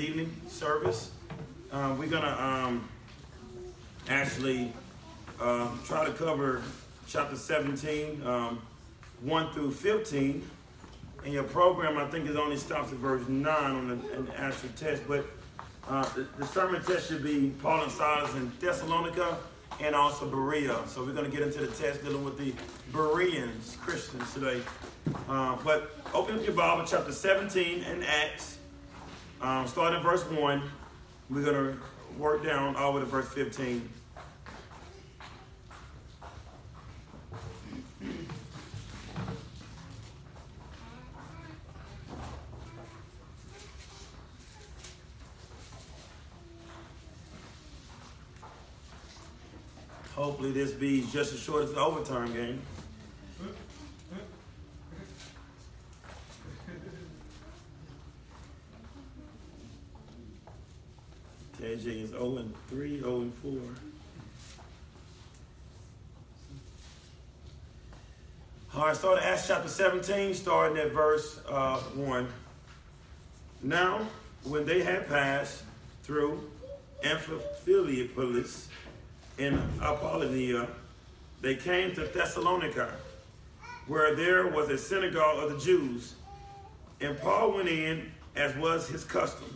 evening service. Um, we're gonna um, actually uh, try to cover chapter 17, um, 1 through 15. And your program, I think, it only stops at verse 9 on the, the actual test. But uh, the, the, sermon test should be Paul and Silas in Thessalonica and also Berea. So we're to get into the test dealing with the Bereans, Christians today. Uh, but open up your Bible, chapter 17 in Acts, um, starting verse 1. We're going to work down all the way to verse 15. Hopefully this be just as short as the overtime game. KJ is 0 and 3, 0 and 4. All right, start Acts chapter 17, starting at verse uh, 1. Now, when they had passed through Amphipolis, in Apollonia, they came to Thessalonica, where there was a synagogue of the Jews. And Paul went in, as was his custom.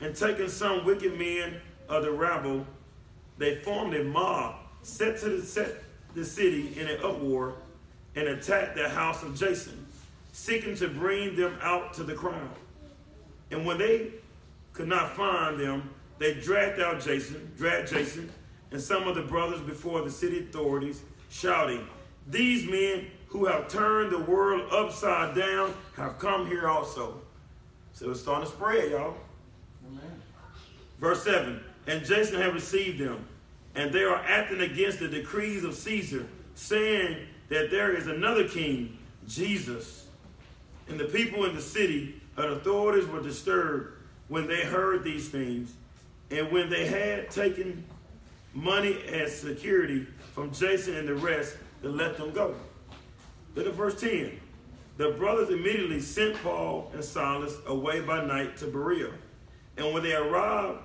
and taking some wicked men of the rabble, they formed a mob, set to the, set the city in an uproar, and attacked the house of Jason, seeking to bring them out to the crowd. And when they could not find them, they dragged out Jason, dragged Jason, and some of the brothers before the city authorities, shouting, These men who have turned the world upside down have come here also. So it's starting to spread, y'all. Verse 7 And Jason had received them, and they are acting against the decrees of Caesar, saying that there is another king, Jesus. And the people in the city and authorities were disturbed when they heard these things. And when they had taken money as security from Jason and the rest, they let them go. Look at verse 10. The brothers immediately sent Paul and Silas away by night to Berea. And when they arrived,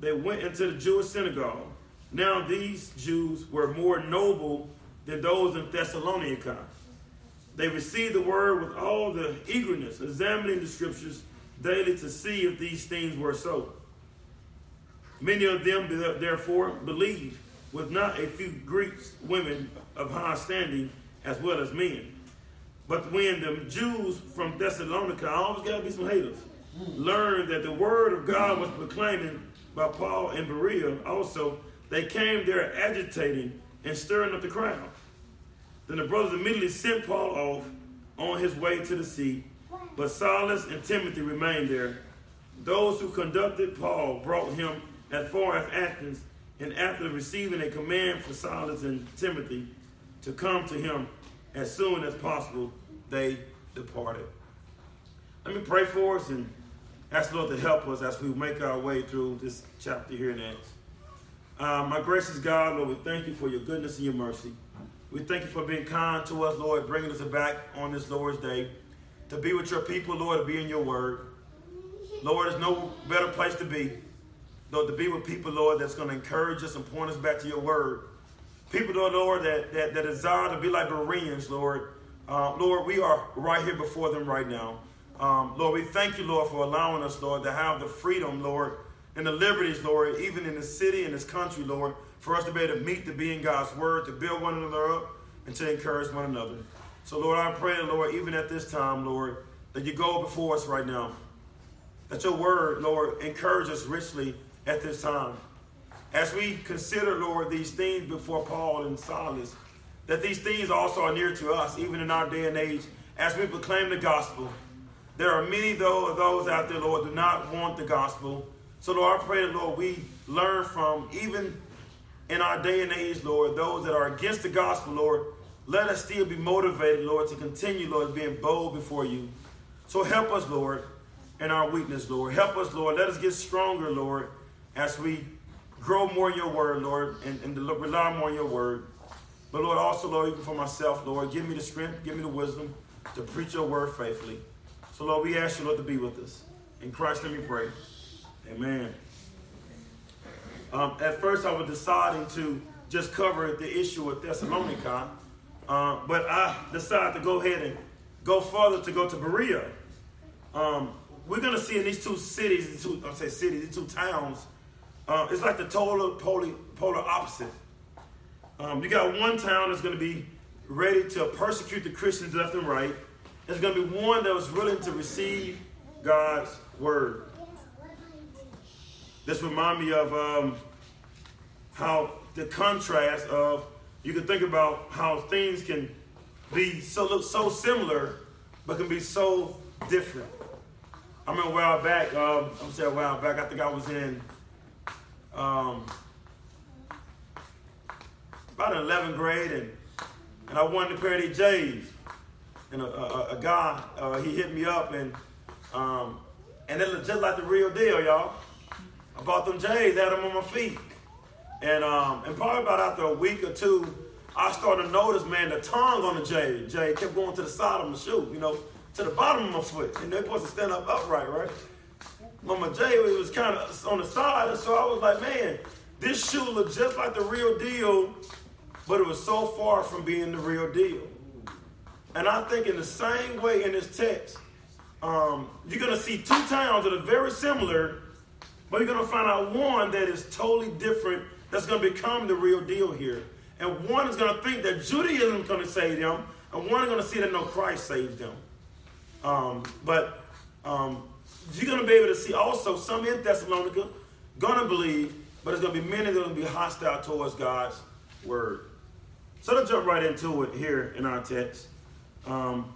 they went into the Jewish synagogue. Now these Jews were more noble than those in Thessalonica. They received the word with all the eagerness, examining the scriptures daily to see if these things were so. Many of them, therefore, believed, with not a few Greeks, women of high standing, as well as men. But when the Jews from Thessalonica, always got to be some haters, learned that the word of God was proclaiming by Paul and Berea also, they came there agitating and stirring up the crowd. Then the brothers immediately sent Paul off on his way to the sea, but Silas and Timothy remained there. Those who conducted Paul brought him as far as Athens, and after receiving a command for Silas and Timothy to come to him as soon as possible, they departed. Let me pray for us and ask the Lord to help us as we make our way through this chapter here in. Uh, my gracious God, Lord, we thank you for your goodness and your mercy. We thank you for being kind to us, Lord, bringing us back on this Lord's day to be with your people, Lord, to be in your word. Lord, there's no better place to be Lord, to be with people, Lord, that's going to encourage us and point us back to your word. People, Lord, that, that, that desire to be like Bereans, Lord. Uh, Lord, we are right here before them right now. Um, Lord, we thank you, Lord, for allowing us, Lord, to have the freedom, Lord, and the liberties, Lord, even in the city and this country, Lord, for us to be able to meet, to be in God's word, to build one another up, and to encourage one another. So, Lord, I pray, Lord, even at this time, Lord, that you go before us right now. That your word, Lord, encourage us richly at this time. As we consider, Lord, these things before Paul and Silas, that these things also are near to us, even in our day and age, as we proclaim the gospel. There are many though of those out there, Lord, do not want the gospel. So, Lord, I pray Lord, we learn from, even in our day and age, Lord, those that are against the gospel, Lord, let us still be motivated, Lord, to continue, Lord, being bold before you. So help us, Lord, in our weakness, Lord. Help us, Lord. Let us get stronger, Lord, as we grow more in your word, Lord, and, and rely more on your word. But Lord, also, Lord, even for myself, Lord, give me the strength, give me the wisdom to preach your word faithfully. So, Lord, we ask you, Lord, to be with us. In Christ, let me pray. Amen. Um, at first, I was deciding to just cover the issue of Thessalonica. Uh, but I decided to go ahead and go further to go to Berea. Um, we're going to see in these two cities, these two, I'll say cities, these two towns, uh, it's like the total polar, polar opposite. Um, you got one town that's going to be ready to persecute the Christians left and right. There's going to be one that was willing to receive God's word. This reminds me of um, how the contrast of you can think about how things can be so so similar, but can be so different. I remember a while back. Um, I'm saying a while back. I think I was in um, about 11th grade, and and I wanted a pair of these J's. And a, a, a guy, uh, he hit me up, and um, and it looked just like the real deal, y'all. I bought them J's, had them on my feet. And um, and probably about after a week or two, I started to notice, man, the tongue on the J, J kept going to the side of my shoe, you know, to the bottom of my foot. And they're supposed to stand up upright, right? But my J was kind of on the side, so I was like, man, this shoe looked just like the real deal, but it was so far from being the real deal. And I think in the same way in this text, um, you're going to see two towns that are very similar, but you're going to find out one that is totally different that's going to become the real deal here. And one is going to think that Judaism is going to save them, and one is going to see that no Christ saves them. Um, but um, you're going to be able to see also some in Thessalonica going to believe, but there's going to be many that are going to be hostile towards God's word. So let's jump right into it here in our text. Um,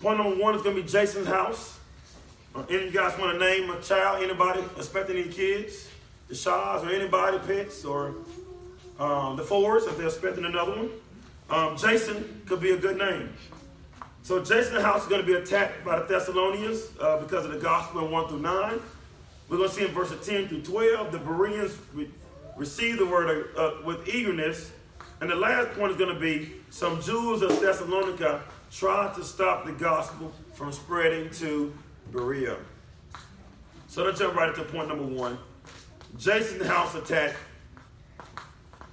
point number one is going to be Jason's house. Uh, any of you guys want to name a child? Anybody expecting any kids? the Shaws or anybody, pets, or um, the Fords if they're expecting another one. Um, Jason could be a good name. So Jason's house is going to be attacked by the Thessalonians uh, because of the gospel in 1 through 9. We're going to see in verses 10 through 12, the Bereans re- receive the word uh, with eagerness. And the last point is going to be some Jews of Thessalonica try to stop the gospel from spreading to Berea. So let's jump right into point number one. Jason's house attack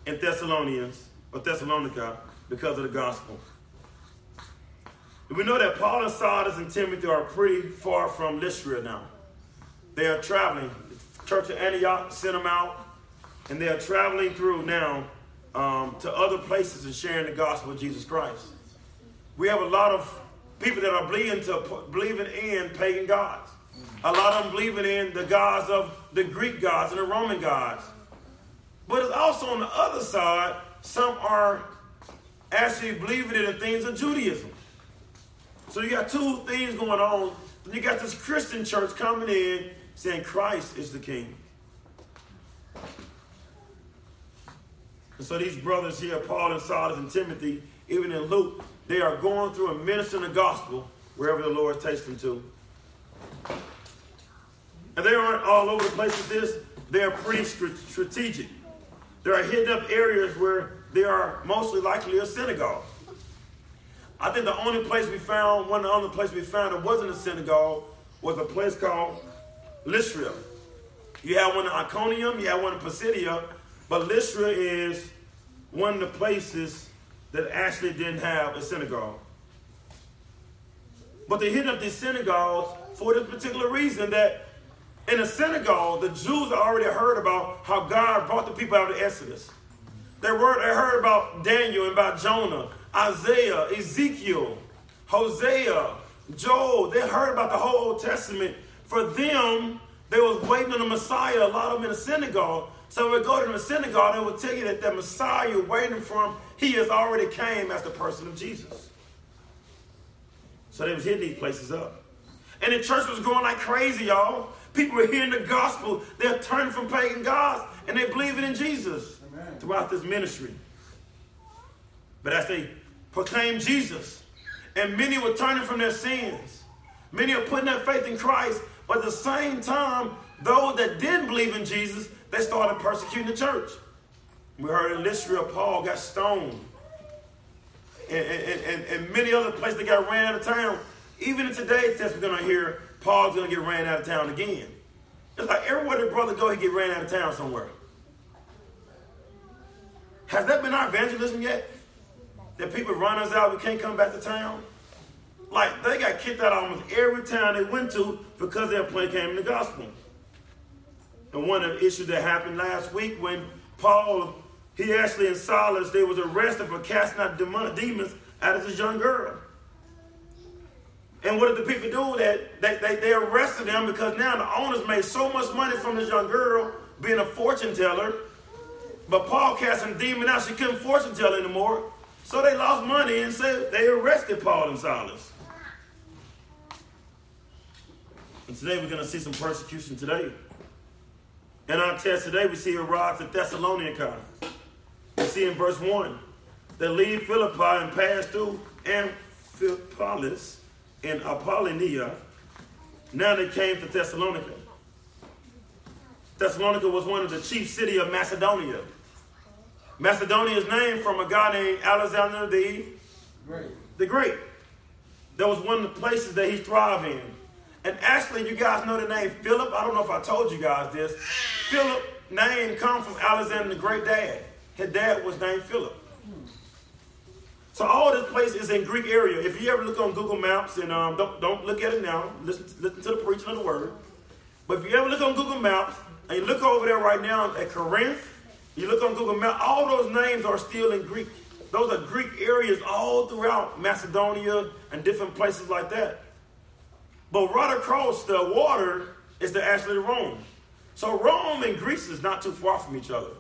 in Thessalonians or Thessalonica because of the gospel. We know that Paul and Silas and Timothy are pretty far from Lystra now. They are traveling. The church of Antioch sent them out, and they are traveling through now um, to other places and sharing the gospel of Jesus Christ. We have a lot of people that are believing, to, believing in pagan gods. A lot of them believing in the gods of the Greek gods and the Roman gods. But it's also on the other side, some are actually believing in the things of Judaism. So you got two things going on. You got this Christian church coming in saying Christ is the king. And so these brothers here, Paul and Silas and Timothy, even in Luke, they are going through and ministering the gospel wherever the Lord takes them to. And they aren't all over the place with this. They are pretty strategic. There are hidden up areas where they are mostly likely a synagogue. I think the only place we found, one of the only places we found that wasn't a synagogue was a place called Lystra. You had one in Iconium, you had one in Pisidia, but Lystra is one of the places that actually didn't have a synagogue. But they hit up these synagogues for this particular reason that in the synagogue, the Jews already heard about how God brought the people out of Exodus. They, were, they heard about Daniel and about Jonah, Isaiah, Ezekiel, Hosea, Joel. They heard about the whole Old Testament. For them, they was waiting on the Messiah, a lot of them in the synagogue. So we go to the synagogue, they will tell you that the Messiah you're waiting for him, he has already came as the person of Jesus. So they was hitting these places up. And the church was growing like crazy, y'all. people were hearing the gospel. They're turning from pagan gods and they're believing in Jesus Amen. throughout this ministry. But as they proclaim Jesus, and many were turning from their sins, many are putting their faith in Christ, but at the same time, those that didn't believe in Jesus, they started persecuting the church. We heard in Lystra, Paul got stoned. And, and, and, and many other places they got ran out of town. Even in today's test, we're going to hear Paul's going to get ran out of town again. It's like everywhere the brother go, he get ran out of town somewhere. Has that been our evangelism yet? That people run us out, we can't come back to town? Like they got kicked out almost every town they went to because their plan came in the gospel. And one of the issues that happened last week when Paul, he actually and Silas, they was arrested for casting out demons out of this young girl. And what did the people do? That they, they, they arrested them because now the owners made so much money from this young girl being a fortune teller. But Paul casting a demon out, she couldn't fortune tell anymore. So they lost money and said they arrested Paul and Silas. And today we're going to see some persecution today. In our text today, we see a rise at Thessalonica. We see in verse 1 they leave Philippi and pass through Amphipolis in Apollonia. Now they came to Thessalonica. Thessalonica was one of the chief city of Macedonia. Macedonia is named from a guy named Alexander the Great. The Great. That was one of the places that he thrived in. And actually, you guys know the name Philip. I don't know if I told you guys this. Philip name comes from Alexander the Great dad. His dad was named Philip. So all this place is in Greek area. If you ever look on Google Maps, and um, don't, don't look at it now, listen, listen to the preaching of the word. But if you ever look on Google Maps, and you look over there right now at Corinth, you look on Google Maps, all those names are still in Greek. Those are Greek areas all throughout Macedonia and different places like that. But right across the water is the actually Rome. So Rome and Greece is not too far from each other.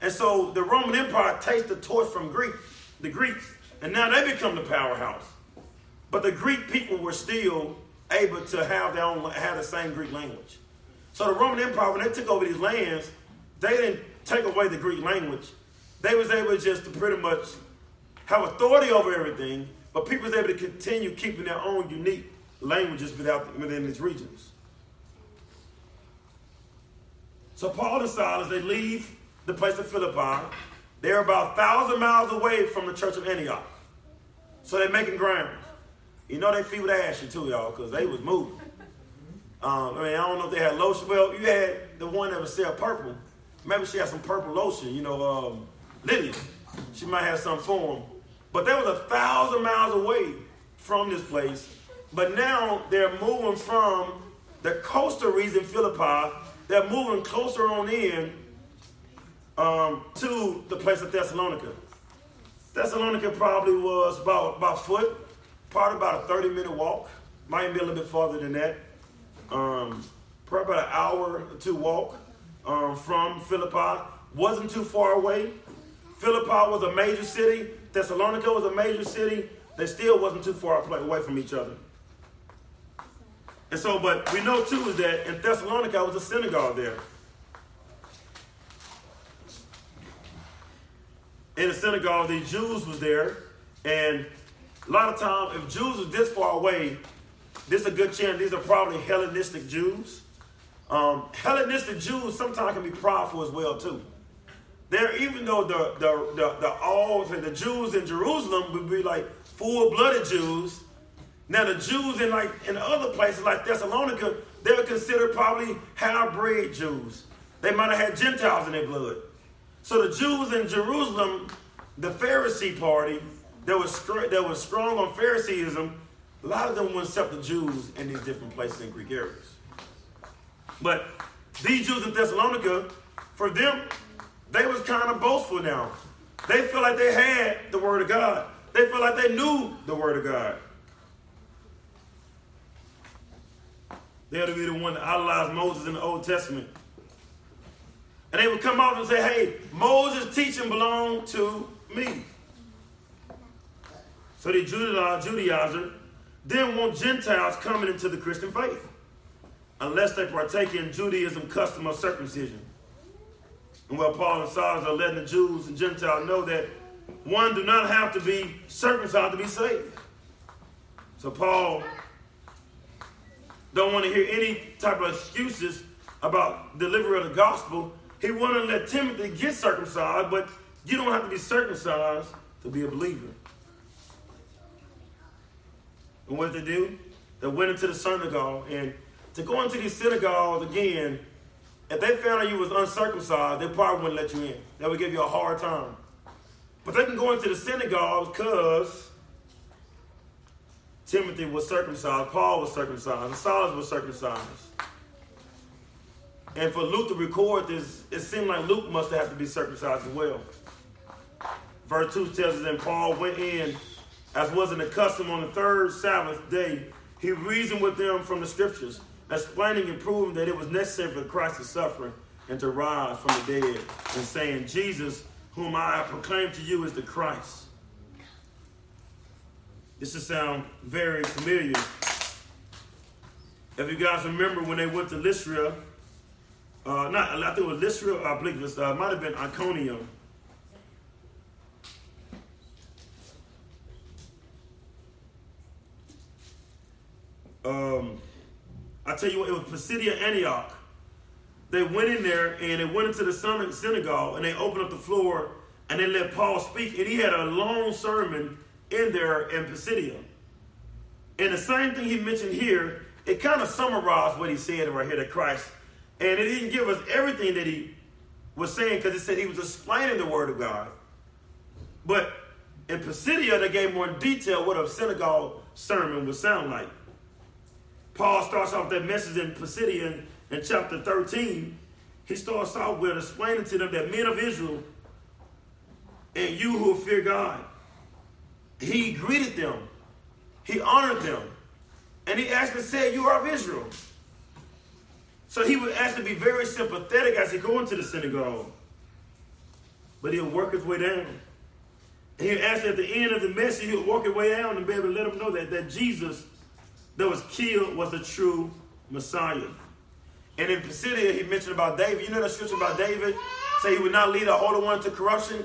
And so the Roman Empire takes the torch from Greek, the Greeks, and now they become the powerhouse. But the Greek people were still able to have their own have the same Greek language. So the Roman Empire, when they took over these lands, they didn't take away the Greek language. They was able just to pretty much have authority over everything, but people was able to continue keeping their own unique languages within these regions. So Paul and Silas, they leave the place of Philippi. They're about a thousand miles away from the church of Antioch. So they're making ground. You know they feet was ashy too, y'all, because they was moving. Um, I mean, I don't know if they had lotion. Well, you had the one that was sell purple. Maybe she had some purple lotion, you know, um, Lydia. She might have some for them. But they was a thousand miles away from this place. But now they're moving from the coastal region, Philippi. They're moving closer on in um, to the place of Thessalonica. Thessalonica probably was about about foot, probably about a 30 minute walk. Might be a little bit farther than that. Um, probably about an hour or two walk um, from Philippi. Wasn't too far away. Philippi was a major city. Thessalonica was a major city. They still wasn't too far away from each other. And so, but we know too is that in Thessalonica was a synagogue there. In the synagogue, the Jews was there, and a lot of times, if Jews are this far away, this is a good chance these are probably Hellenistic Jews. Um, Hellenistic Jews sometimes can be prideful as well too. There, even though the the the, the all the Jews in Jerusalem would be like full-blooded Jews, now the Jews in like in other places like Thessalonica, they were considered probably half-bred Jews. They might have had Gentiles in their blood. So the Jews in Jerusalem, the Pharisee party, that was that was strong on Phariseeism, a lot of them wouldn't accept the Jews in these different places in Greek areas. But these Jews in Thessalonica, for them, they was kind of boastful now. They felt like they had the word of God. They felt like they knew the word of God. They ought to be the one that idolized Moses in the Old Testament. And they would come out and say, hey, Moses' teaching belonged to me. So the Judaizer didn't want Gentiles coming into the Christian faith. unless they partake in Judaism custom of circumcision. And well, Paul and Silas are letting the Jews and Gentiles know that one do not have to be circumcised to be saved. So Paul don't want to hear any type of excuses about delivery of the gospel. He wanted to let Timothy get circumcised, but you don't have to be circumcised to be a believer. And what did they do? They went into the synagogue. And to go into these synagogues again, if they found out you was uncircumcised, they probably wouldn't let you in. They would give you a hard time. But they can go into the synagogue because Timothy was circumcised, Paul was circumcised, and Silas was circumcised. And for Luke to record this, it seemed like Luke must have to be circumcised as well. Verse 2 tells us, and Paul went in, as was in the custom on the third Sabbath day. He reasoned with them from the scriptures, explaining and proving that it was necessary for Christ to suffer and to rise from the dead, and saying, Jesus, whom I proclaim to you, is the Christ. This should sound very familiar. If you guys remember when they went to Lystra, uh, not I think it was Lystra, I believe it was, uh, might have been Iconium. Um, I tell you what, it was Pisidia Antioch. They went in there and they went into the synagogue and they opened up the floor and they let Paul speak. And he had a long sermon in there in Pisidia. And the same thing he mentioned here, it kind of summarized what he said right here to Christ. And it didn't give us everything that he was saying because it said he was explaining the word of God. But in Pisidia, they gave more detail what a synagogue sermon would sound like. Paul starts off that message in Pisidia in, in chapter 13. He starts off with explaining to them that men of Israel and you who fear God, he greeted them. He honored them. And he actually said, You are of Israel. So he would actually be very sympathetic as he go into the synagogue. But he'll work his way down. He actually at the end of the message, he'll walk his way down and be able to let them know that, that Jesus that was killed was the true Messiah. And in Pisidia, he mentioned about David. You know the scripture about David? Say he would not lead a Holy One to corruption.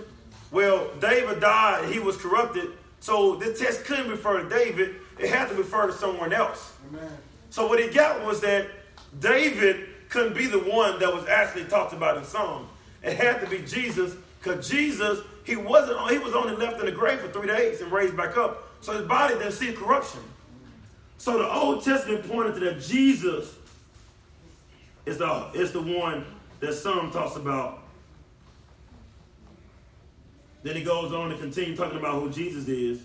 Well, David died, he was corrupted, so this text couldn't refer to David, it had to refer to someone else. Amen. So what he got was that David couldn't be the one that was actually talked about in Psalm. It had to be Jesus, because Jesus, he wasn't he was only left in the grave for three days and raised back up. So his body didn't see corruption. So the Old Testament pointed to that Jesus is the, is the one that Psalm talks about then he goes on to continue talking about who Jesus is.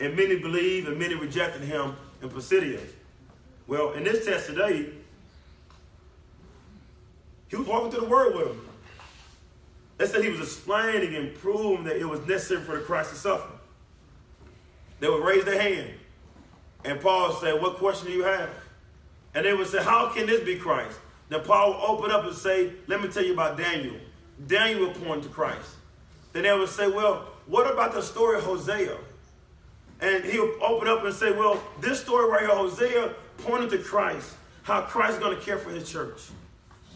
And many believe and many rejected him in Pisidia. Well, in this text today, he was walking through the word with them. They said he was explaining and proving that it was necessary for the Christ to suffer. They would raise their hand. And Paul said, What question do you have? And they would say, How can this be Christ? Then Paul would open up and say, Let me tell you about Daniel. Daniel would point to Christ. Then they would say, well, what about the story of Hosea? And he'll open up and say, well, this story right here, Hosea pointed to Christ, how Christ is going to care for his church.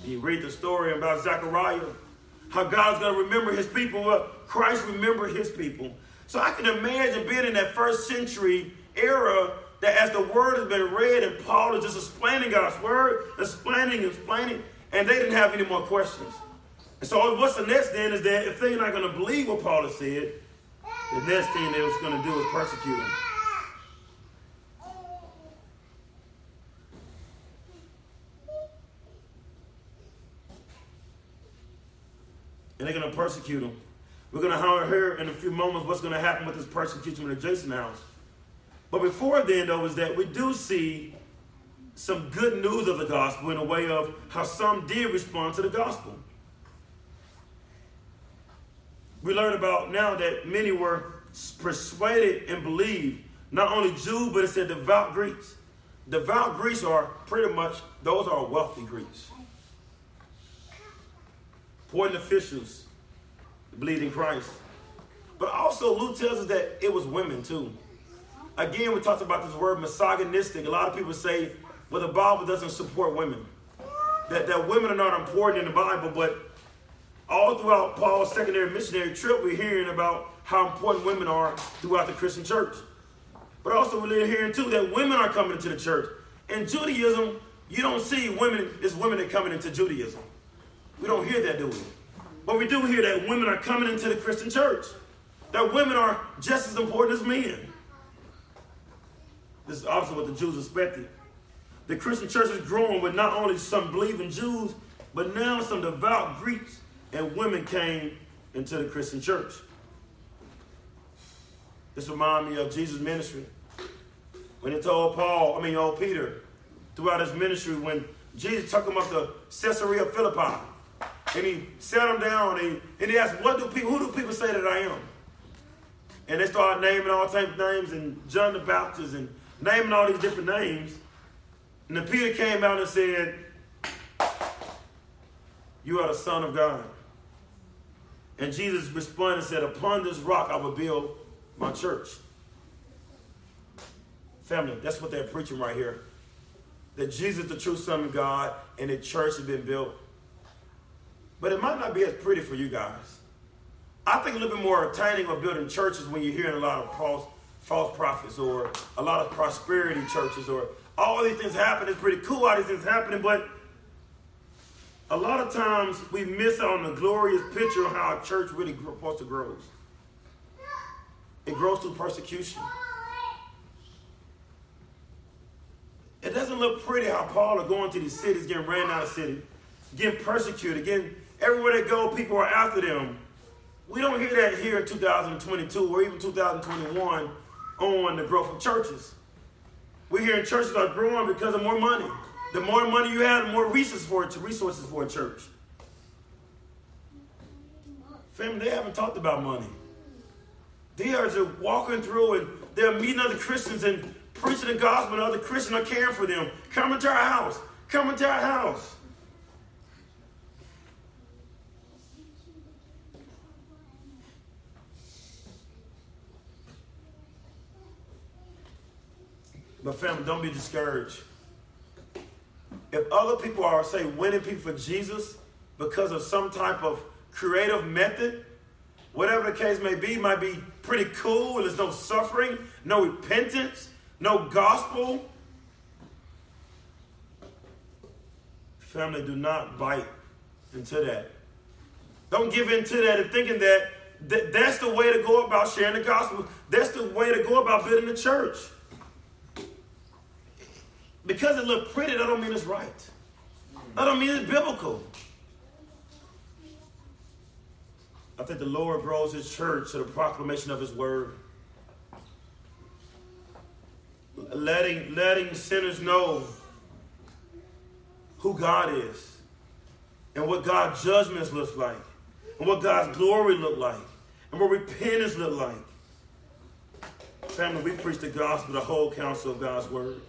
And you read the story about Zechariah, how God's going to remember his people. Well, Christ remembered his people. So I can imagine being in that first century era that as the word has been read and Paul is just explaining God's word, explaining, explaining, and they didn't have any more questions. And so what's the next then is that if they're not going to believe what Paul has said, the next thing they was going to do is persecute him. And they're going to persecute him. We're going to hear in a few moments what's going to happen with this persecution in the Jason house. But before then, though, is that we do see some good news of the gospel in a way of how some did respond to the gospel we learn about now that many were persuaded and believed, not only Jews, but it said devout Greeks. Devout Greeks are pretty much, those are wealthy Greeks. Important officials believed in Christ. But also, Luke tells us that it was women too. Again, we talked about this word misogynistic. A lot of people say well, the Bible doesn't support women. That, that women are not important in the Bible, but all throughout Paul's secondary missionary trip, we're hearing about how important women are throughout the Christian church. But also we're hearing too that women are coming into the church. In Judaism, you don't see women, it's women that coming into Judaism. We don't hear that, do we? But we do hear that women are coming into the Christian church. That women are just as important as men. This is also what the Jews expected. The Christian church is growing with not only some believing Jews, but now some devout Greeks and women came into the Christian church. This reminds me of Jesus' ministry. When he told Paul, I mean, old Peter, throughout his ministry, when Jesus took him up to Caesarea Philippi, and he sat him down and he, and he asked, what do people, who do people say that I am? And they started naming all types of names and John the Baptist and naming all these different names. And then Peter came out and said, You are the Son of God. And Jesus responded and said, Upon this rock I will build my church. Family, that's what they're preaching right here. That Jesus the true Son of God and the church has been built. But it might not be as pretty for you guys. I think a little bit more attaining or building churches when you're hearing a lot of false, false prophets or a lot of prosperity churches or all these things happening. It's pretty cool all these things happening, but a lot of times we miss out on the glorious picture of how a church really supposed to grow. It grows through persecution. It doesn't look pretty how Paul are going to these cities, getting ran out of city, getting persecuted, getting everywhere they go, people are after them. We don't hear that here in 2022 or even 2021 on the growth of churches. We're hearing churches are growing because of more money. The more money you have, the more resources for it, resources for a church. Family, they haven't talked about money. They are just walking through and they're meeting other Christians and preaching the gospel, and other Christians are caring for them. Come into our house. Come into our house. But family, don't be discouraged. If other people are, say, winning people for Jesus because of some type of creative method, whatever the case may be, might be pretty cool there's no suffering, no repentance, no gospel. Family, do not bite into that. Don't give in to that and thinking that th- that's the way to go about sharing the gospel. That's the way to go about building the church because it looked pretty, that don't mean it's right. That don't mean it's biblical. I think the Lord grows his church to the proclamation of his word. Letting, letting sinners know who God is and what God's judgments look like and what God's glory look like and what repentance look like. Family, we preach the gospel, the whole counsel of God's word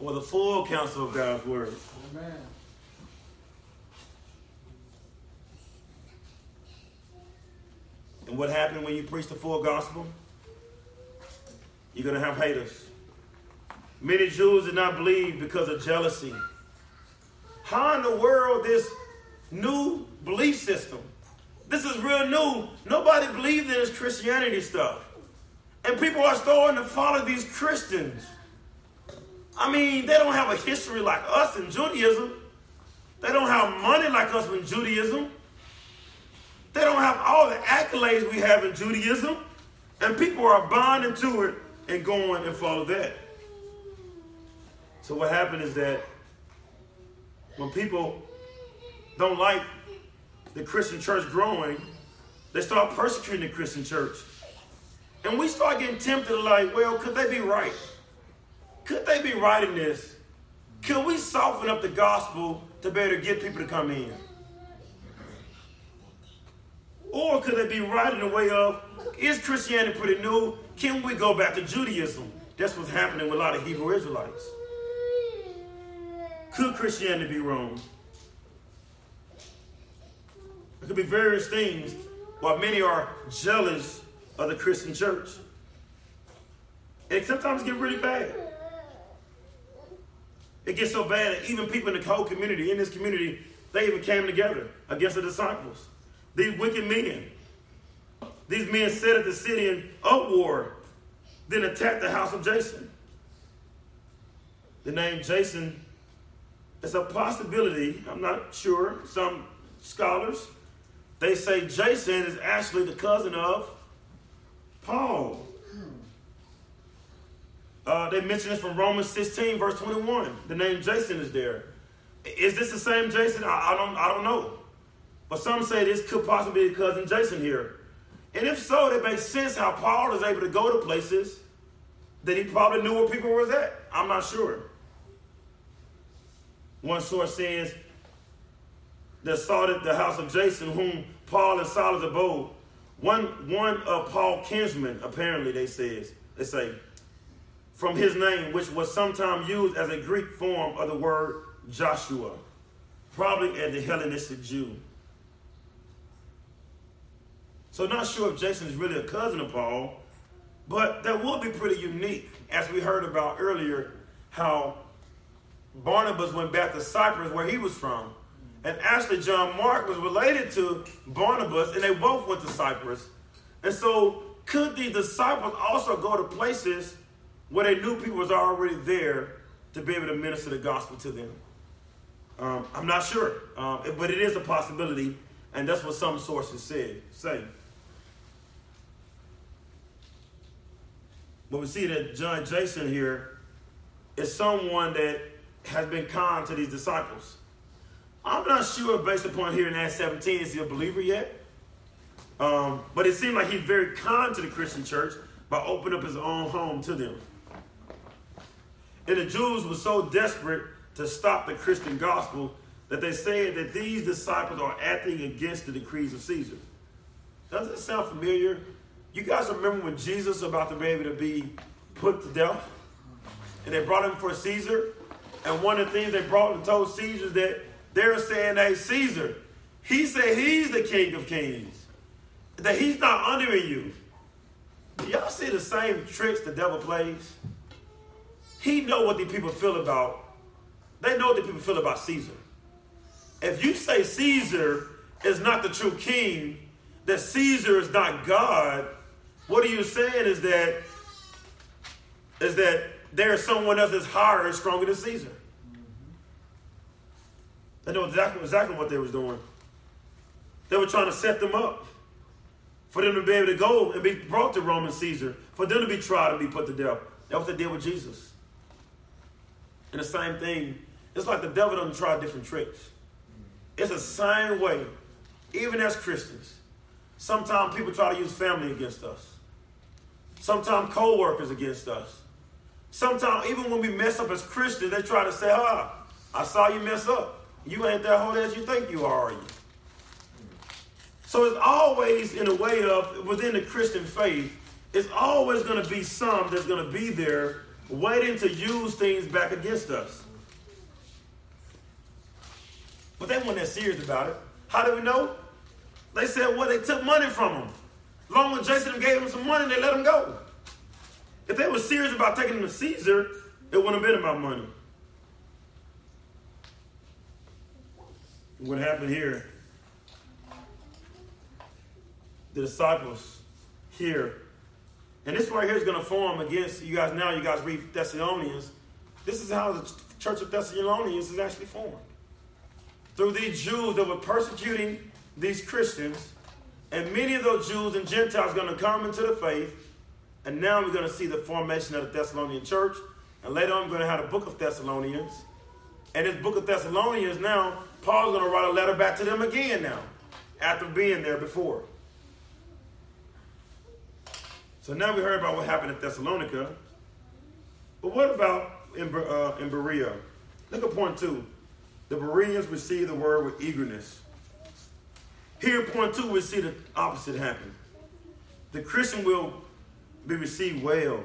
or the full counsel of God's word. Amen. And what happened when you preach the full gospel? You're going to have haters. Many Jews did not believe because of jealousy. How in the world this new belief system? This is real new. Nobody believed in this Christianity stuff. And people are starting to follow these Christians. I mean, they don't have a history like us in Judaism. They don't have money like us in Judaism. They don't have all the accolades we have in Judaism. And people are bonding to it and going and follow that. So what happened is that when people don't like the Christian church growing, they start persecuting the Christian church. And we start getting tempted like, well, could they be right? Could they be writing this? Could we soften up the gospel to better get people to come in? Or could they be writing the way of, is Christianity pretty new? Can we go back to Judaism? That's what's happening with a lot of Hebrew Israelites. Could Christianity be wrong? There could be various things why many are jealous of the Christian church. It sometimes get really bad. It gets so bad that even people in the whole community, in this community, they even came together against the disciples. These wicked men. These men set at the city in uproar, then attacked the house of Jason. The name Jason is a possibility. I'm not sure. Some scholars, they say Jason is actually the cousin of Paul. Uh, they mention this from Romans 16, verse 21. The name Jason is there. Is this the same Jason? I, I, don't, I don't know. But some say this could possibly be cousin Jason here. And if so, it makes sense how Paul is able to go to places that he probably knew where people was at. I'm not sure. One source says that sought the house of Jason, whom Paul and Silas abode. One, one of Paul's kinsmen, apparently, they says, they say, from his name, which was sometimes used as a Greek form of the word Joshua, probably as the Hellenistic Jew. So not sure if Jason is really a cousin of Paul, but that would be pretty unique, as we heard about earlier, how Barnabas went back to Cyprus where he was from. And actually, John Mark was related to Barnabas, and they both went to Cyprus. And so, could the disciples also go to places where they knew people was already there to be able to minister the gospel to them? Um, I'm not sure, um, but it is a possibility, and that's what some sources say. Say. But we see that John Jason here is someone that has been kind to these disciples. I'm not sure, based upon here in Acts 17, is he a believer yet? Um, but it seemed like he's very kind to the Christian church by opening up his own home to them. And the Jews were so desperate to stop the Christian gospel that they said that these disciples are acting against the decrees of Caesar. Doesn't it sound familiar? You guys remember when Jesus about to be able to be put to death? And they brought him for Caesar? And one of the things they brought and told Caesar that they're saying, hey, Caesar, he said he's the king of kings, that he's not under you. Do y'all see the same tricks the devil plays? He know what the people feel about. They know what the people feel about Caesar. If you say Caesar is not the true king, that Caesar is not God, what are you saying is that is that there's someone else that's higher and stronger than Caesar. They know exactly, exactly what they was doing. They were trying to set them up for them to be able to go and be brought to Roman Caesar, for them to be tried and be put to death. That's what they did with Jesus. And the same thing, it's like the devil doesn't try different tricks. It's the same way, even as Christians. Sometimes people try to use family against us. Sometimes co-workers against us. Sometimes, even when we mess up as Christians, they try to say, ah, I saw you mess up. You ain't that holy as you think you are, are you? So it's always in a way of, within the Christian faith, it's always going to be some that's going to be there waiting to use things back against us. But they weren't that serious about it. How do we know? They said, well, they took money from them. Long as Jason gave them some money, they let them go. If they were serious about taking him to Caesar, it wouldn't have been about money. What happened here? The disciples here, and this right here is going to form against you guys. Now, you guys read Thessalonians. This is how the church of Thessalonians is actually formed through these Jews that were persecuting these Christians, and many of those Jews and Gentiles are going to come into the faith and now we're going to see the formation of the Thessalonian church. And later on, we're going to have the book of Thessalonians. And this book of Thessalonians now, Paul's going to write a letter back to them again now, after being there before. So now we heard about what happened at Thessalonica. But what about in, uh, in Berea? Look at point two. The Bereans received the word with eagerness. Here, point two, we see the opposite happen. The Christian will be received well.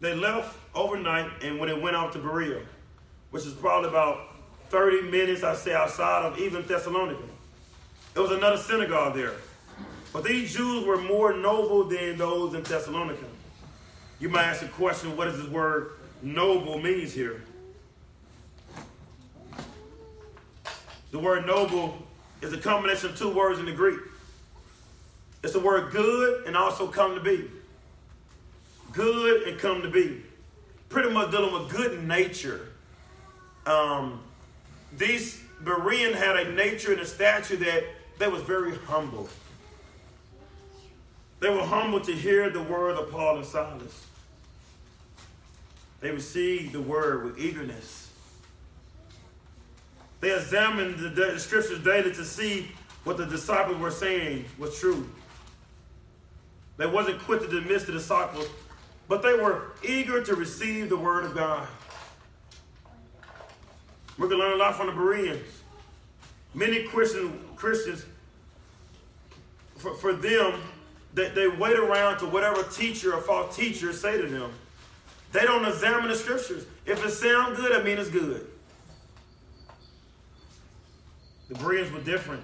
They left overnight and when it went out to Berea, which is probably about 30 minutes, I say, outside of even Thessalonica. There was another synagogue there. But these Jews were more noble than those in Thessalonica. You might ask the question, what does this word noble means here? The word noble is a combination of two words in the Greek. It's the word good and also come to be. Good and come to be. Pretty much dealing with good nature. Um, these Berean had a nature and a stature that they was very humble. They were humble to hear the word of Paul and Silas. They received the word with eagerness. They examined the, scriptures daily to see what the disciples were saying was true. They wasn't quick to dismiss the disciples, but they were eager to receive the word of God. Going to learn a lot from the Bereans. Many Christian, Christians, for, for them, they, they wait around to whatever teacher or false teacher say to them. They don't examine the scriptures. If it sounds good, I mean it's good. The Bereans were different.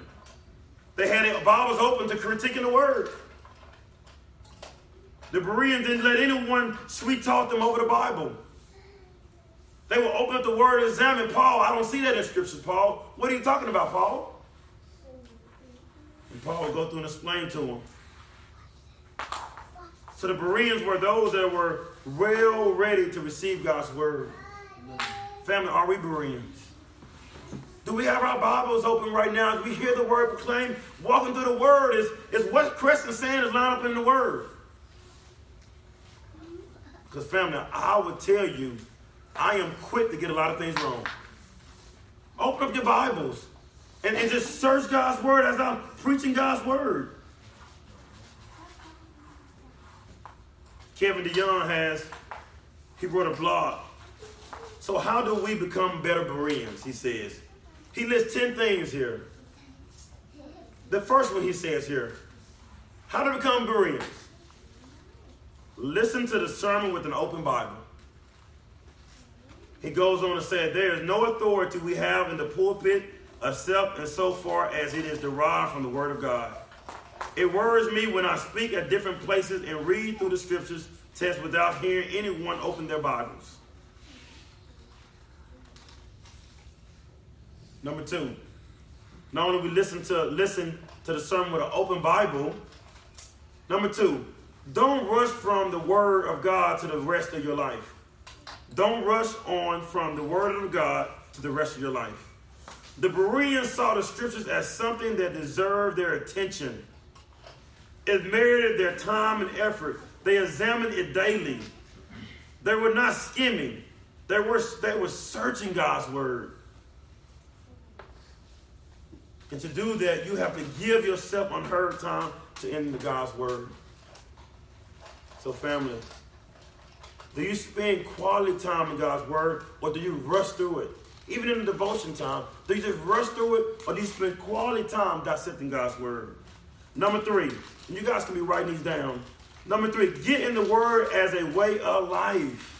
They had Bibles open to critiquing the word. The Bereans didn't let anyone sweet talk them over the Bible. They will open up the word and examine Paul. I don't see that in scriptures, Paul. What are you talking about, Paul? And Paul will go through and explain to them. So the Bereans were those that were well ready to receive God's word. Family, are we Bereans? Do we have our Bibles open right now? Do we hear the word proclaimed? Walking through the word is, is what Chris is saying is lined up in the word. Because, family, I would tell you, I am quick to get a lot of things wrong. Open up your Bibles and, and just search God's word as I'm preaching God's word. Kevin DeYoung has, he wrote a blog. So, how do we become better Bereans? He says. He lists 10 things here. The first one he says here how to become Bereans. Listen to the sermon with an open Bible. He goes on to say, There is no authority we have in the pulpit except and so far as it is derived from the Word of God. It worries me when I speak at different places and read through the scriptures test without hearing anyone open their Bibles. Number two, not only we listen to listen to the sermon with an open Bible. Number two, don't rush from the Word of God to the rest of your life. Don't rush on from the Word of God to the rest of your life. The Bereans saw the Scriptures as something that deserved their attention. It merited their time and effort. They examined it daily. They were not skimming. They were, they were searching God's Word. And to do that, you have to give yourself unheard time to end enter God's Word. So, family, do you spend quality time in God's Word or do you rush through it? Even in the devotion time, do you just rush through it or do you spend quality time dissecting God's Word? Number three, you guys can be writing these down. Number three, get in the Word as a way of life.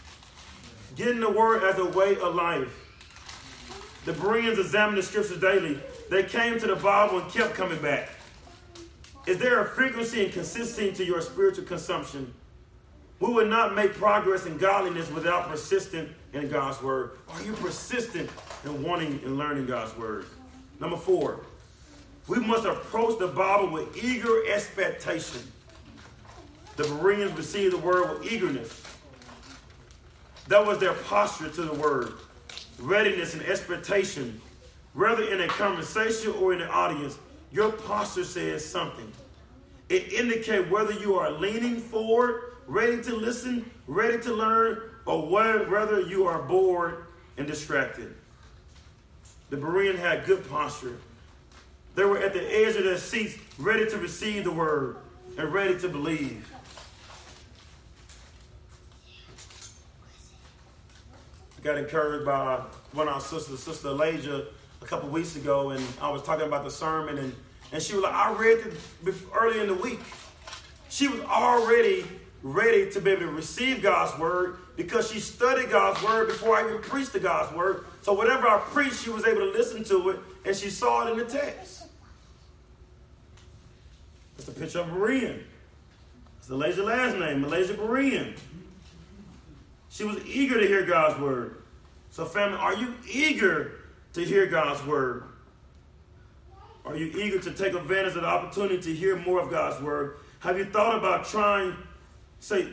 Get in the Word as a way of life. The Bereans examined the Scriptures daily. They came to the Bible and kept coming back. Is there a frequency and consistency to your spiritual consumption? We will not make progress in godliness without persistent in God's word. Are you persistent in wanting and learning God's word? Number four, we must approach the Bible with eager expectation. The Bereans received the word with eagerness. That was their posture to the word. Readiness and expectation. Whether in a conversation or in an audience, your posture says something. It indicates whether you are leaning forward ready to listen, ready to learn, or whether you are bored and distracted. The Berean had good posture. They were at the edge of their seats, ready to receive the word and ready to believe. I got encouraged by one of our sisters, Sister Elijah, a couple weeks ago, and I was talking about the sermon, and, and she was like, I read it early in the week. She was already ready to be able to receive God's word because she studied God's word before I even preached the God's word. So whatever I preached, she was able to listen to it and she saw it in the text. It's a picture of Berean. It's the lazy last name, Malaysia Berean. She was eager to hear God's word. So, family, are you eager to hear God's word? Are you eager to take advantage of the opportunity to hear more of God's word? Have you thought about trying, say,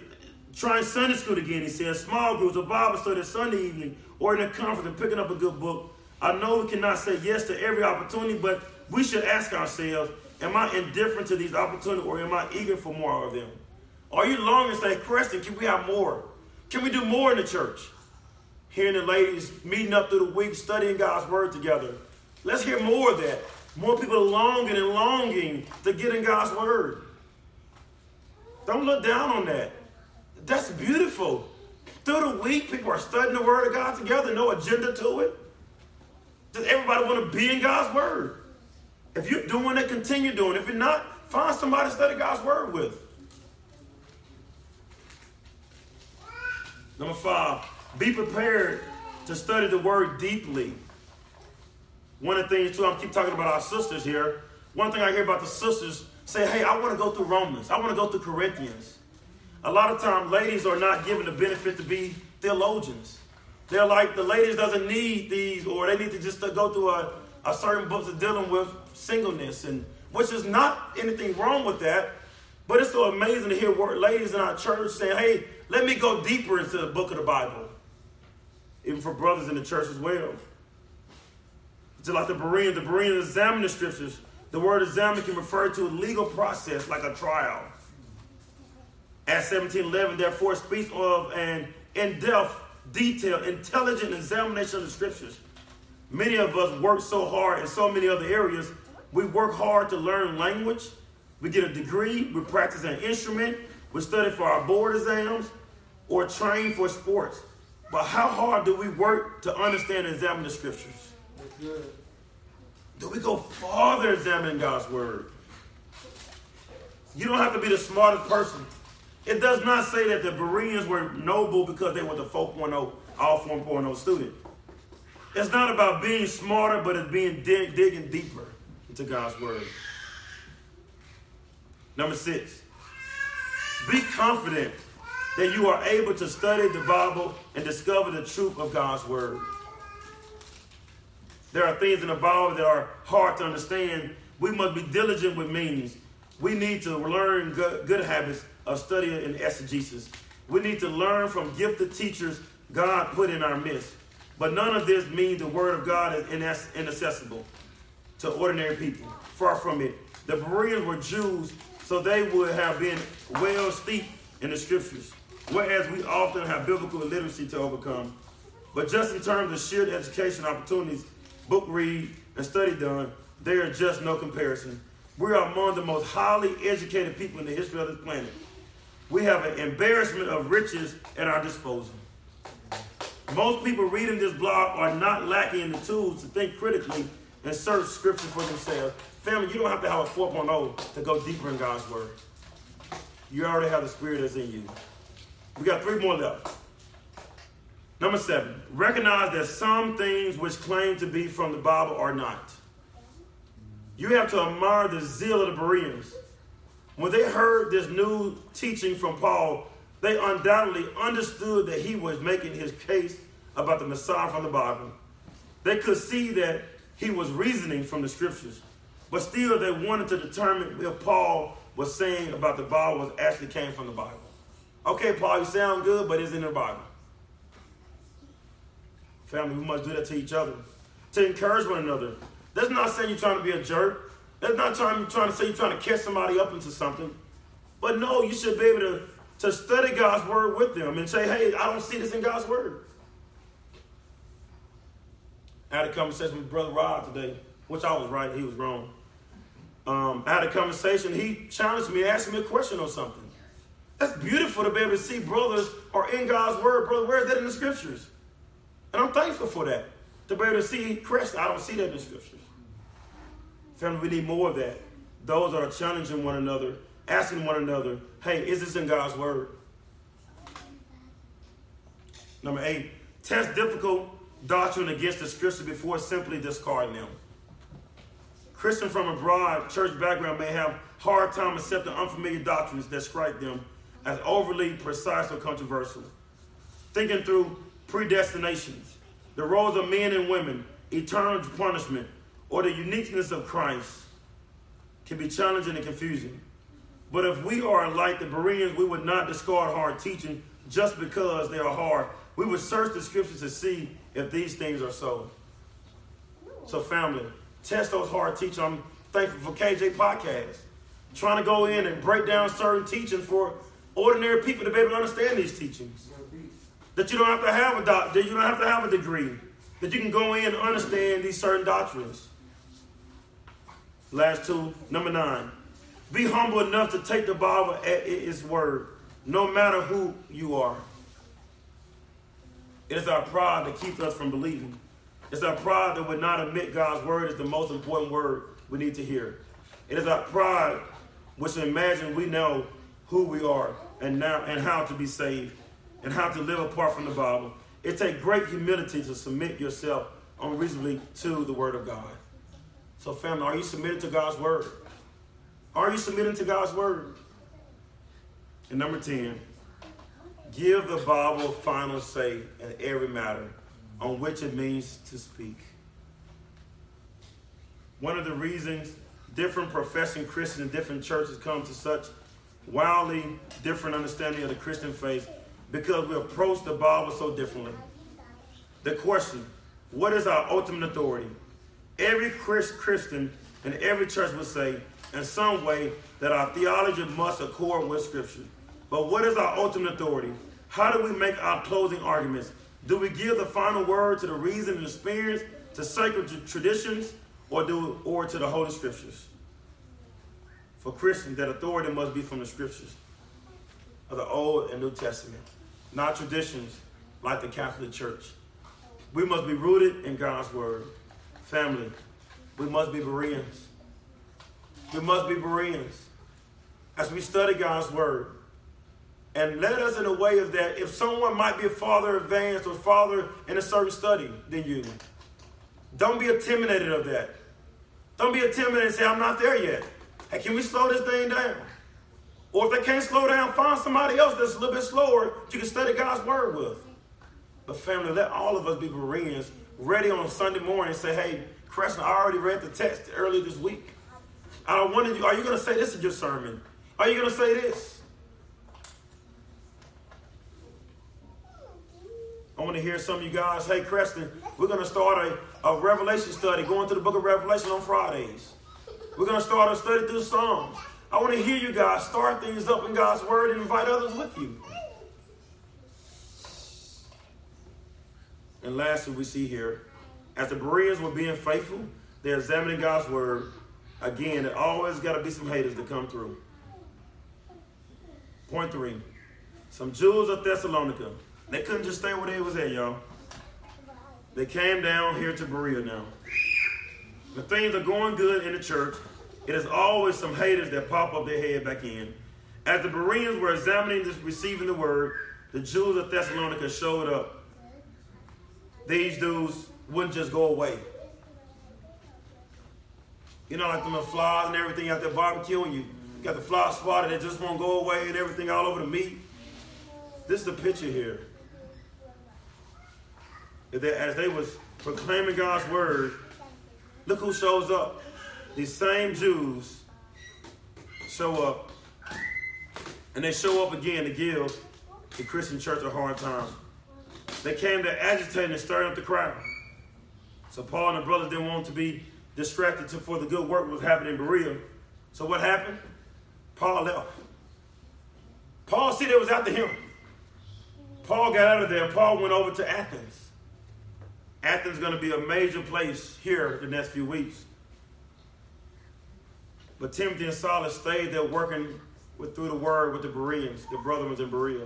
trying Sunday school again? He says, small groups, a Bible study Sunday evening, or in a conference and picking up a good book. I know we cannot say yes to every opportunity, but we should ask ourselves, am I indifferent to these opportunities or am I eager for more of them? Are you longing to say, Preston, can we have more? Can we do more in the church? Hearing the ladies meeting up through the week, studying God's word together. Let's hear more of that. More people longing and longing to get in God's word. Don't look down on that. That's beautiful. Through the week, people are studying the word of God together, no agenda to it. Does everybody want to be in God's word? If you're doing it, continue doing it. If you're not, find somebody to study God's word with. Number five, be prepared to study the word deeply. One of the things, too, I keep talking about our sisters here. One thing I hear about the sisters say, hey, I want to go through Romans. I want to go through Corinthians. A lot of times, ladies are not given the benefit to be theologians. They're like, the ladies doesn't need these, or they need to just go through a, a certain books are dealing with singleness, and which is not anything wrong with that. But it's so amazing to hear ladies in our church saying, hey, let me go deeper into the book of the Bible. Even for brothers in the church as well. Just like the Bereans, the Bereans examine the scriptures. The word examine can refer to a legal process like a trial. Acts 17:11 therefore speaks of an in-depth, detailed, intelligent examination of the scriptures. Many of us work so hard in so many other areas. We work hard to learn language. We get a degree. We practice an instrument. We study for our board exams or train for sports. But how hard do we work to understand and examine the scriptures? Do we go farther examining God's word? You don't have to be the smartest person. It does not say that the Bereans were noble because they were the 4.0, all 4.0 student. It's not about being smarter, but it's being dig- digging deeper into God's word. Number six, be confident that you are able to study the Bible and discover the truth of God's word. There are things in the Bible that are hard to understand. We must be diligent with means. We need to learn good, good habits of studying and exegesis. We need to learn from gifted teachers God put in our midst. But none of this means the word of God is inaccessible to ordinary people. Far from it. The Bereans were Jews, so they would have been well steeped in the scriptures, whereas we often have biblical illiteracy to overcome. But just in terms of shared education opportunities, book read, and study done, there is just no comparison. We are among the most highly educated people in the history of this planet. We have an embarrassment of riches at our disposal. Most people reading this blog are not lacking in the tools to think critically and search scripture for themselves. Family, you don't have to have a 4.0 to go deeper in God's word. You already have the spirit that's in you. We got three more left. Number seven, recognize that some things which claim to be from the Bible are not. You have to admire the zeal of the Bereans. When they heard this new teaching from Paul, they undoubtedly understood that he was making his case about the Messiah from the Bible. They could see that he was reasoning from the scriptures, but still they wanted to determine if Paul was saying about the Bible was actually came from the Bible. Okay, Paul, you sound good, but it's in the Bible. Family, we must do that to each other, to encourage one another. That's not saying you're trying to be a jerk. That's not trying, trying to say you're trying to catch somebody up into something. But no, you should be able to to study God's word with them and say, hey, I don't see this in God's word. I had a conversation with Brother Rod today, which I was right, he was wrong. Um, I had a conversation, he challenged me, asked me a question or something. That's beautiful to be able to see brothers are in God's word. Brother, where is that in the scriptures? And I'm thankful for that. To be able to see Christ, I don't see that in the scriptures. Family, we need more of that. Those that are challenging one another asking one another, hey, is this in God's word? Number eight, test difficult doctrine against the scripture before simply discarding them. Christian from a broad church background may have hard time accepting unfamiliar doctrines that strike them as overly precise or controversial. thinking through predestinations, the roles of men and women, eternal punishment, or the uniqueness of Christ can be challenging and confusing. But if we are like the Bereans, we would not discard hard teaching just because they are hard. We would search the scriptures to see if these things are so. So, family, test those hard teachings. I'm thankful for KJ Podcast. Trying to go in and break down certain teachings for ordinary people to be able to understand these teachings. That you don't have to have a doc, that you don't have to have a degree. That you can go in and understand these certain doctrines. Last two, number nine. Be humble enough to take the Bible at its word, no matter who you are. It is our pride that keeps us from believing. It's our pride that would not admit God's word is the most important word we need to hear. It is our pride which imagine we know who we are and now and how to be saved and how to live apart from the Bible. It takes great humility to submit yourself unreasonably to the word of God. So, family, are you submitted to God's word? Are you submitting to God's word? And number 10, give the Bible final say in every matter on which it means to speak. One of the reasons different professing Christians in different churches come to such wildly different understanding of the Christian faith because we approach the Bible so differently. The question, what is our ultimate authority? Every Christian in every church will say, in some way that our theology must accord with Scripture. But what is our ultimate authority? How do we make our closing arguments? Do we give the final word to the reason and experience, to sacred traditions, or do or to the Holy Scriptures? For Christians, that authority must be from the Scriptures of the Old and New Testament, not traditions like the Catholic Church. We must be rooted in God's Word. Family, we must be Bereans. We must be Bereans as we study God's word. And let us in a way of that if someone might be a farther advanced or farther in a certain study than you, don't be intimidated of that. Don't be intimidated and say, I'm not there yet. Hey, can we slow this thing down? Or if they can't slow down, find somebody else that's a little bit slower you can study God's word with. But family, let all of us be Bereans ready on Sunday morning and say, hey, Crescent, I already read the text earlier this week. I wanted you, are you going to say this in your sermon? Are you going to say this? I want to hear some of you guys, hey, Creston, we're going to start a, a Revelation study, going to the book of Revelation on Fridays. We're going to start a study through the Psalms. I want to hear you guys start things up in God's Word and invite others with you. And lastly, we see here, as the Bereans were being faithful, they're examining God's Word Again, it always got to be some haters to come through. Point three. Some Jews of Thessalonica. They couldn't just stay where they was at, y'all. They came down here to Berea now. The things are going good in the church. It is always some haters that pop up their head back in. As the Bereans were examining this, receiving the word, the Jews of Thessalonica showed up. These dudes wouldn't just go away. You know, like the little flies and everything out there barbecuing. You You got the fly spotted that just won't go away and everything all over the meat. This is the picture here. As they was proclaiming God's word, look who shows up. These same Jews show up. And they show up again to give the Christian church a hard time. They came to agitate and stir up the crowd. So Paul and the brothers didn't want to be distracted to, for the good work that was happening in Berea. So what happened? Paul left. Paul said it was after him. Paul got out of there. Paul went over to Athens. Athens is going to be a major place here the next few weeks. But Timothy and Silas stayed there working with, through the word with the Bereans, the brothers in Berea.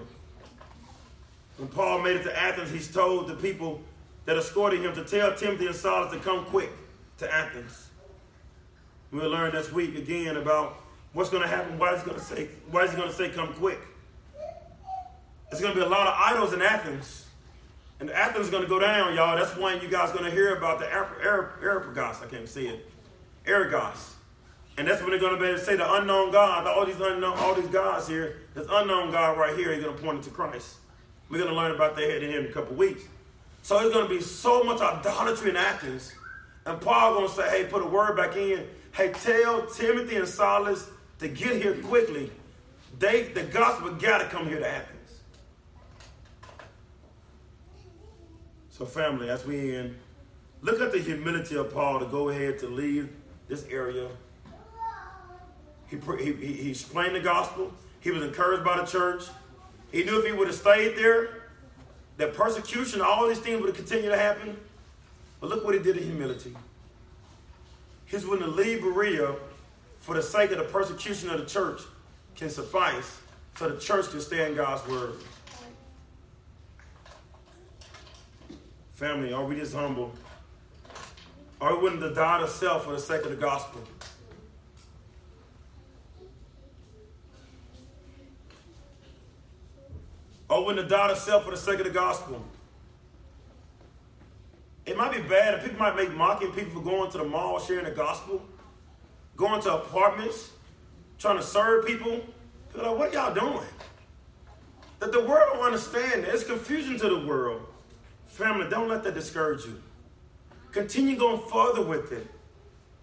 When Paul made it to Athens, he's told the people that escorted him to tell Timothy and Silas to come quick to Athens. We'll learn this week again about what's going to happen. Why is he going to say? Why is he going to say, "Come quick"? There's going to be a lot of idols in Athens, and Athens is going to go down, y'all. That's when you guys are going to hear about the Areopagus. I can't see it. Aragos. And that's when they're going to be able to say the unknown God, all these unknown, all these gods here, this unknown God right here, he's going to point it to Christ. We're going to learn about that here in a couple weeks. So there's going to be so much idolatry in Athens. And Paul to say, hey, put a word back in. Hey, tell Timothy and Silas to get here quickly. They, the gospel got to come here to Athens. So, family, as we end, look at the humility of Paul to go ahead to leave this area. He, he, he explained the gospel. He was encouraged by the church. He knew if he would have stayed there, that persecution, all these things would have continued to happen. But look what he did in humility. He's willing to leave Berea for the sake of the persecution of the church can suffice so the church can stay in God's word. Family, are we just humble? Are we willing to die to self for the sake of the gospel? Are we willing to die to self for the sake of the gospel? It might be bad, people might make mocking people for going to the mall, sharing the gospel, going to apartments, trying to serve people. People like, what are y'all doing? That the world don't understand. There's confusion to the world. Family, don't let that discourage you. Continue going further with it.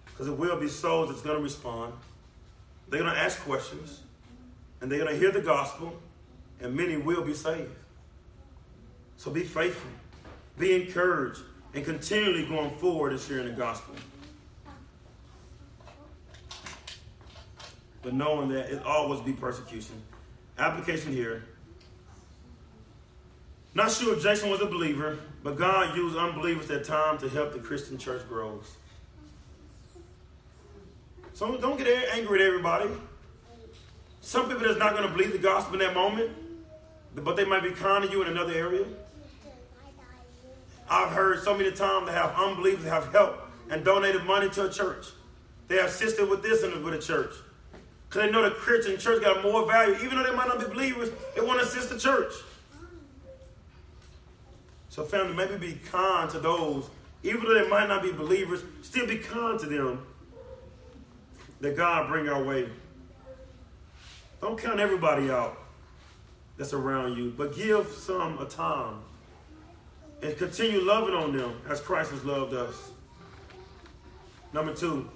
Because it will be souls that's going to respond. They're going to ask questions. And they're going to hear the gospel. And many will be saved. So be faithful. Be encouraged and continually going forward and sharing the gospel. But knowing that it always be persecution. Application here. Not sure if Jason was a believer, but God used unbelievers at times to help the Christian church grow. So don't get angry at everybody. Some people that's not going to believe the gospel in that moment, but they might be kind to you in another area. I've heard so many times they have unbelievers have helped and donated money to a church. They have assisted with this and with a church. Because they know the Christian church got more value. Even though they might not be believers, they want to assist the church. So, family, maybe be kind to those, even though they might not be believers, still be kind to them that God bring our way. Don't count everybody out that's around you, but give some a time and continue loving on them as Christ has loved us. Number two,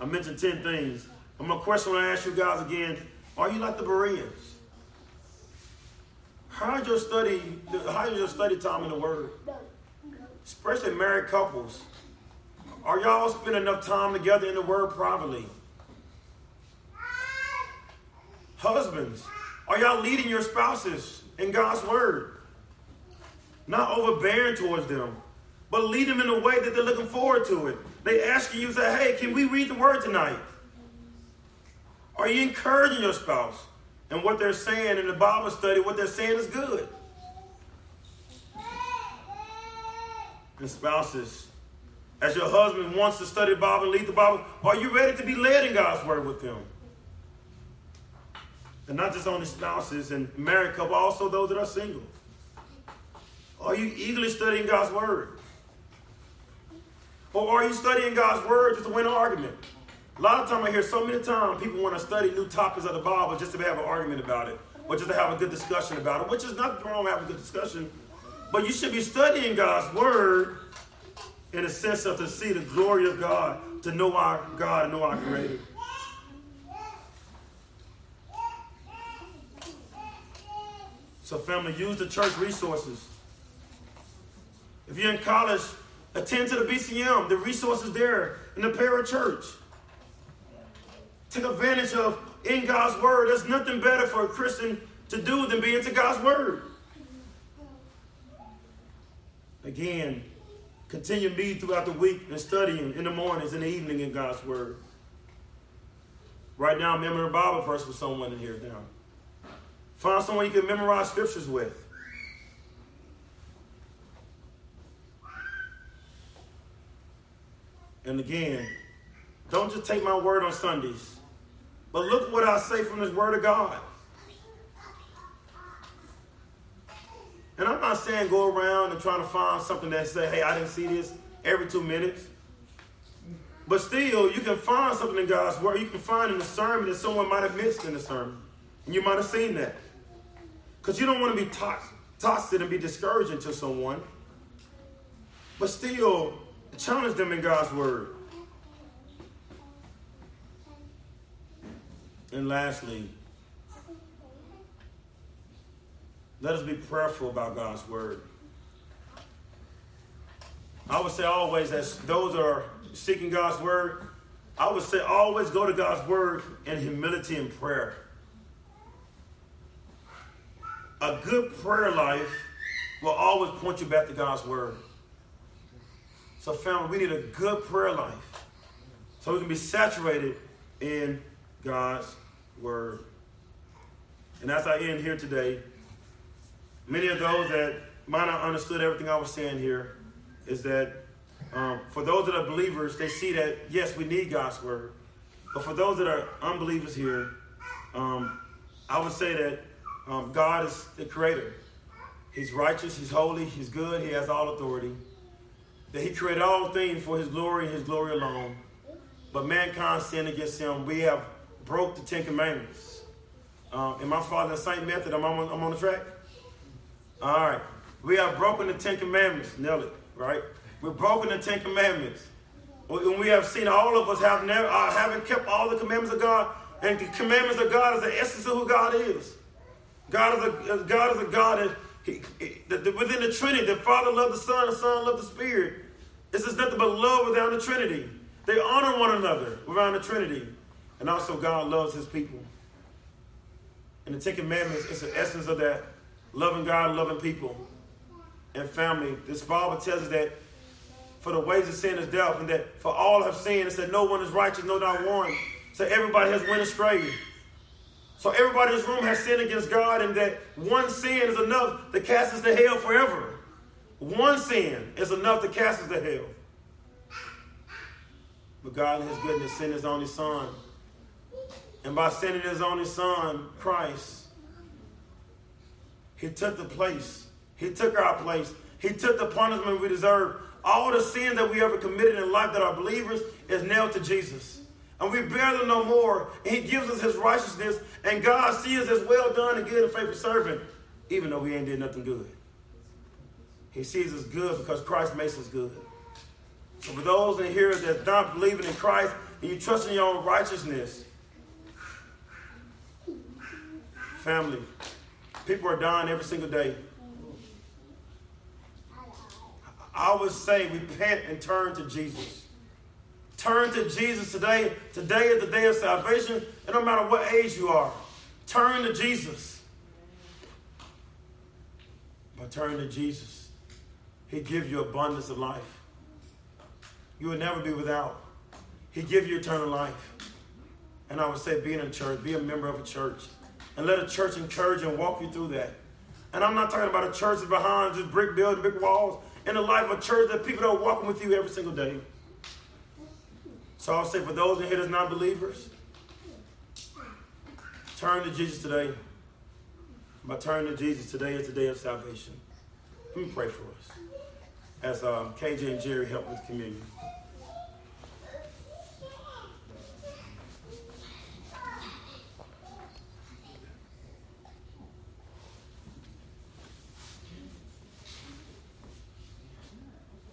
I mentioned 10 things. I'm going to question I ask you guys again. Are you like the Bereans? How's your study, how's your study time in the Word? Especially married couples. Are y'all spending enough time together in the Word privately? Husbands, are y'all leading your spouses in God's Word? Not overbearing towards them, but lead them in a way that they're looking forward to it. They ask you, you say, hey, can we read the word tonight? Are you encouraging your spouse? And what they're saying in the Bible study, what they're saying is good. And spouses, as your husband wants to study the Bible and lead the Bible, are you ready to be led in God's word with them? And not just only spouses and married couple, also those that are single. Are you eagerly studying God's word? Or are you studying God's word just to win an argument? A lot of time I hear so many times people want to study new topics of the Bible just to have an argument about it, or just to have a good discussion about it, which is nothing wrong with having a good discussion. But you should be studying God's word in a sense of to see the glory of God, to know our God and know our Creator. So, family, use the church resources. If you're in college, attend to the BCM, the resources there in the parachurch. Take advantage of in God's word. There's nothing better for a Christian to do than be into God's word. Again, continue me throughout the week and studying in the mornings and the evening in God's word. Right now, I'm memorizing a Bible verse with someone in here now. Find someone you can memorize scriptures with. And again, don't just take my word on Sundays, but look what I say from this word of God. And I'm not saying go around and trying to find something that say, hey, I didn't see this every two minutes. But still, you can find something in God's word. You can find in the sermon that someone might have missed in the sermon. And you might have seen that. Because you don't want to be toxic. toxic and be discouraging to someone, but still challenge them in God's word. And lastly, let us be prayerful about God's word. I would say always that those are seeking God's word, I would say always go to God's word in humility and prayer. A good prayer life will always point you back to God's word. So, family, we need a good prayer life so we can be saturated in God's word. And as I end here today, many of those that might not understood everything I was saying here is that um, for those that are believers, they see that yes, we need God's word. But for those that are unbelievers here, um, I would say that um, God is the creator. He's righteous, He's holy, He's good, He has all authority. That He created all things for His glory and His glory alone. But mankind sinned against Him. We have broke the Ten Commandments. Uh, am I following the same method? I'm on, I'm on the track? All right. We have broken the Ten Commandments. It, right? We've broken the Ten Commandments. And we have seen all of us have never, uh, haven't kept all the commandments of God. And the commandments of God is the essence of who God is. God is a, God is a God that he, he, the, within the Trinity, the Father loved the Son, the Son loved the Spirit. This is nothing but love without the Trinity. They honor one another without the Trinity. And also, God loves his people. And the Ten Commandments is the essence of that loving God, loving people, and family. This Bible tells us that for the wages of sin is death, and that for all have sinned, it said no one is righteous, no not one. So everybody has went astray. So everybody in this room has sinned against God, and that one sin is enough to cast us to hell forever. One sin is enough to cast us to hell. But God, in His goodness, sent His only Son. And by sending His only Son, Christ, He took the place. He took our place. He took the punishment we deserve. All the sins that we ever committed in life that are believers is nailed to Jesus and we bear them no more. And he gives us his righteousness, and God sees us as well done and good and faithful servant, even though we ain't did nothing good. He sees us good because Christ makes us good. So for those in here that not believing in Christ and you trust in your own righteousness, family, people are dying every single day. I would say repent and turn to Jesus. Turn to Jesus today. Today is the day of salvation, and no matter what age you are, turn to Jesus. But turn to Jesus. He gives you abundance of life. You will never be without. He gives you eternal life. And I would say, be in a church, be a member of a church, and let a church encourage and walk you through that. And I'm not talking about a church that's behind just brick building, brick walls. In the life of a church that people are walking with you every single day. So I'll say for those in here that's not believers, turn to Jesus today. By turning to Jesus, today is the day of salvation. Let me pray for us as uh, KJ and Jerry help with communion.